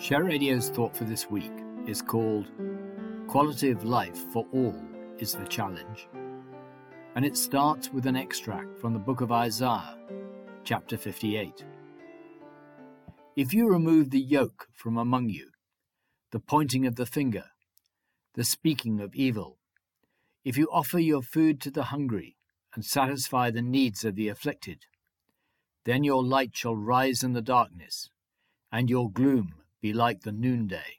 Share Radio's thought for this week is called Quality of Life for All is the Challenge. And it starts with an extract from the book of Isaiah, chapter 58. If you remove the yoke from among you, the pointing of the finger, the speaking of evil, if you offer your food to the hungry and satisfy the needs of the afflicted, then your light shall rise in the darkness, and your gloom be like the noonday.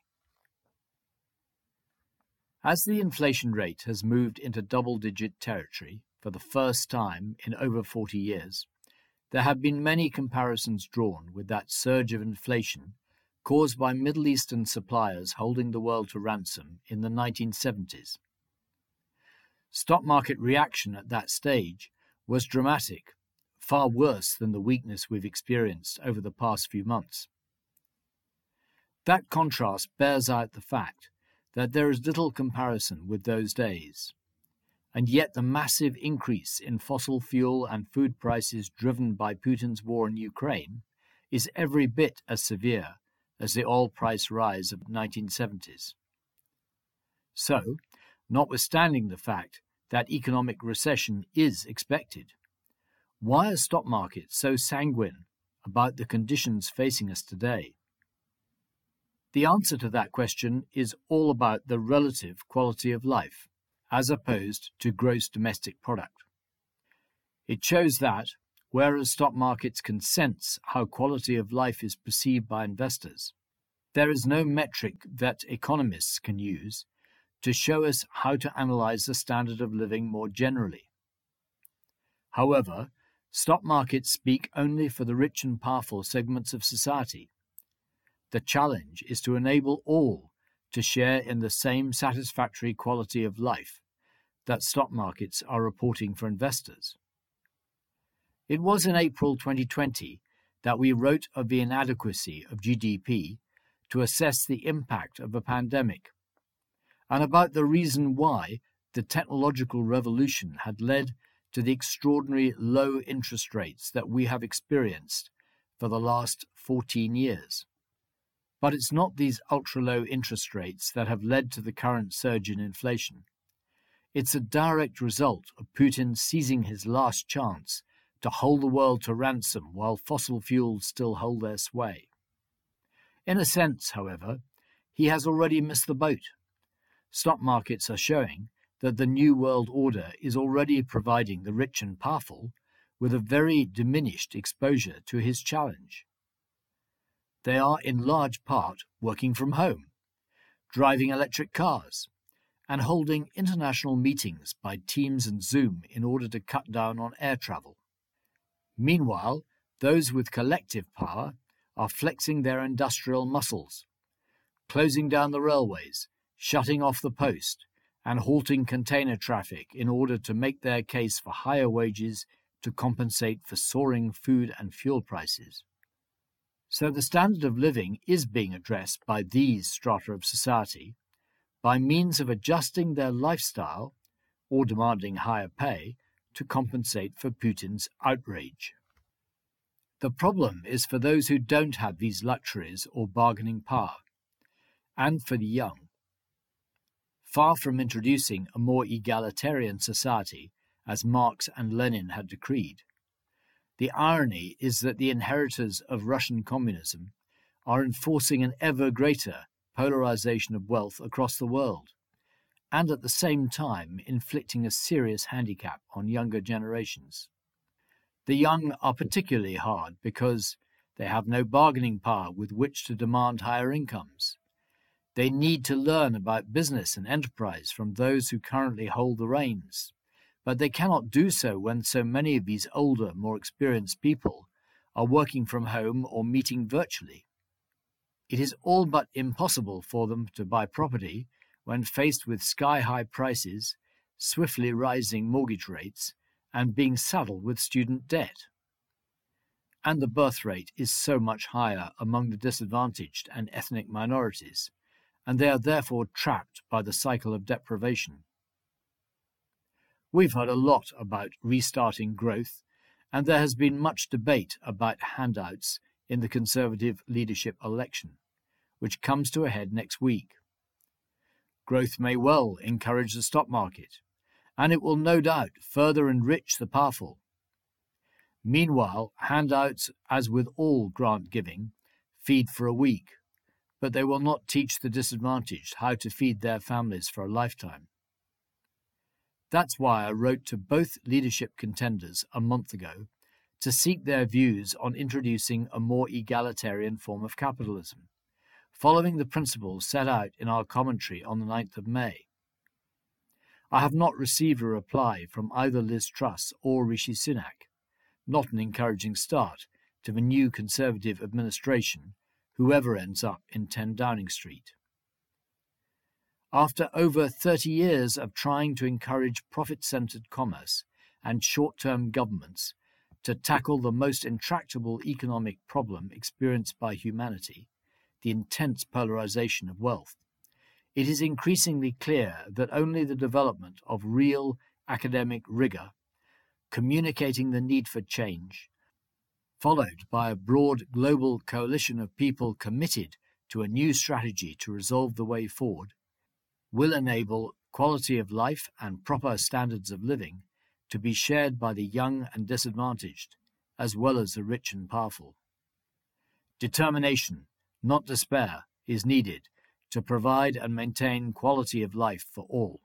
As the inflation rate has moved into double digit territory for the first time in over 40 years, there have been many comparisons drawn with that surge of inflation caused by Middle Eastern suppliers holding the world to ransom in the 1970s. Stock market reaction at that stage was dramatic, far worse than the weakness we've experienced over the past few months. That contrast bears out the fact that there is little comparison with those days. And yet, the massive increase in fossil fuel and food prices driven by Putin's war in Ukraine is every bit as severe as the oil price rise of the 1970s. So, notwithstanding the fact that economic recession is expected, why are stock markets so sanguine about the conditions facing us today? The answer to that question is all about the relative quality of life, as opposed to gross domestic product. It shows that, whereas stock markets can sense how quality of life is perceived by investors, there is no metric that economists can use to show us how to analyze the standard of living more generally. However, stock markets speak only for the rich and powerful segments of society the challenge is to enable all to share in the same satisfactory quality of life that stock markets are reporting for investors. It was in April 2020 that we wrote of the inadequacy of GDP to assess the impact of a pandemic, and about the reason why the technological revolution had led to the extraordinary low interest rates that we have experienced for the last 14 years. But it's not these ultra low interest rates that have led to the current surge in inflation. It's a direct result of Putin seizing his last chance to hold the world to ransom while fossil fuels still hold their sway. In a sense, however, he has already missed the boat. Stock markets are showing that the New World Order is already providing the rich and powerful with a very diminished exposure to his challenge. They are in large part working from home, driving electric cars, and holding international meetings by Teams and Zoom in order to cut down on air travel. Meanwhile, those with collective power are flexing their industrial muscles, closing down the railways, shutting off the post, and halting container traffic in order to make their case for higher wages to compensate for soaring food and fuel prices. So the standard of living is being addressed by these strata of society by means of adjusting their lifestyle or demanding higher pay to compensate for Putin's outrage. The problem is for those who don't have these luxuries or bargaining power, and for the young. Far from introducing a more egalitarian society, as Marx and Lenin had decreed, the irony is that the inheritors of Russian communism are enforcing an ever greater polarization of wealth across the world, and at the same time inflicting a serious handicap on younger generations. The young are particularly hard because they have no bargaining power with which to demand higher incomes. They need to learn about business and enterprise from those who currently hold the reins but they cannot do so when so many of these older, more experienced people are working from home or meeting virtually. It is all but impossible for them to buy property when faced with sky high prices, swiftly rising mortgage rates, and being saddled with student debt. And the birth rate is so much higher among the disadvantaged and ethnic minorities, and they are therefore trapped by the cycle of deprivation. We've heard a lot about restarting growth, and there has been much debate about handouts in the Conservative leadership election, which comes to a head next week. Growth may well encourage the stock market, and it will no doubt further enrich the powerful. Meanwhile, handouts, as with all grant giving, feed for a week, but they will not teach the disadvantaged how to feed their families for a lifetime. That's why I wrote to both leadership contenders a month ago to seek their views on introducing a more egalitarian form of capitalism, following the principles set out in our commentary on the 9th of May. I have not received a reply from either Liz Truss or Rishi Sunak, not an encouraging start to the new Conservative administration, whoever ends up in 10 Downing Street. After over 30 years of trying to encourage profit centered commerce and short term governments to tackle the most intractable economic problem experienced by humanity, the intense polarization of wealth, it is increasingly clear that only the development of real academic rigor, communicating the need for change, followed by a broad global coalition of people committed to a new strategy to resolve the way forward, will enable quality of life and proper standards of living to be shared by the young and disadvantaged, as well as the rich and powerful. Determination, not despair, is needed to provide and maintain quality of life for all.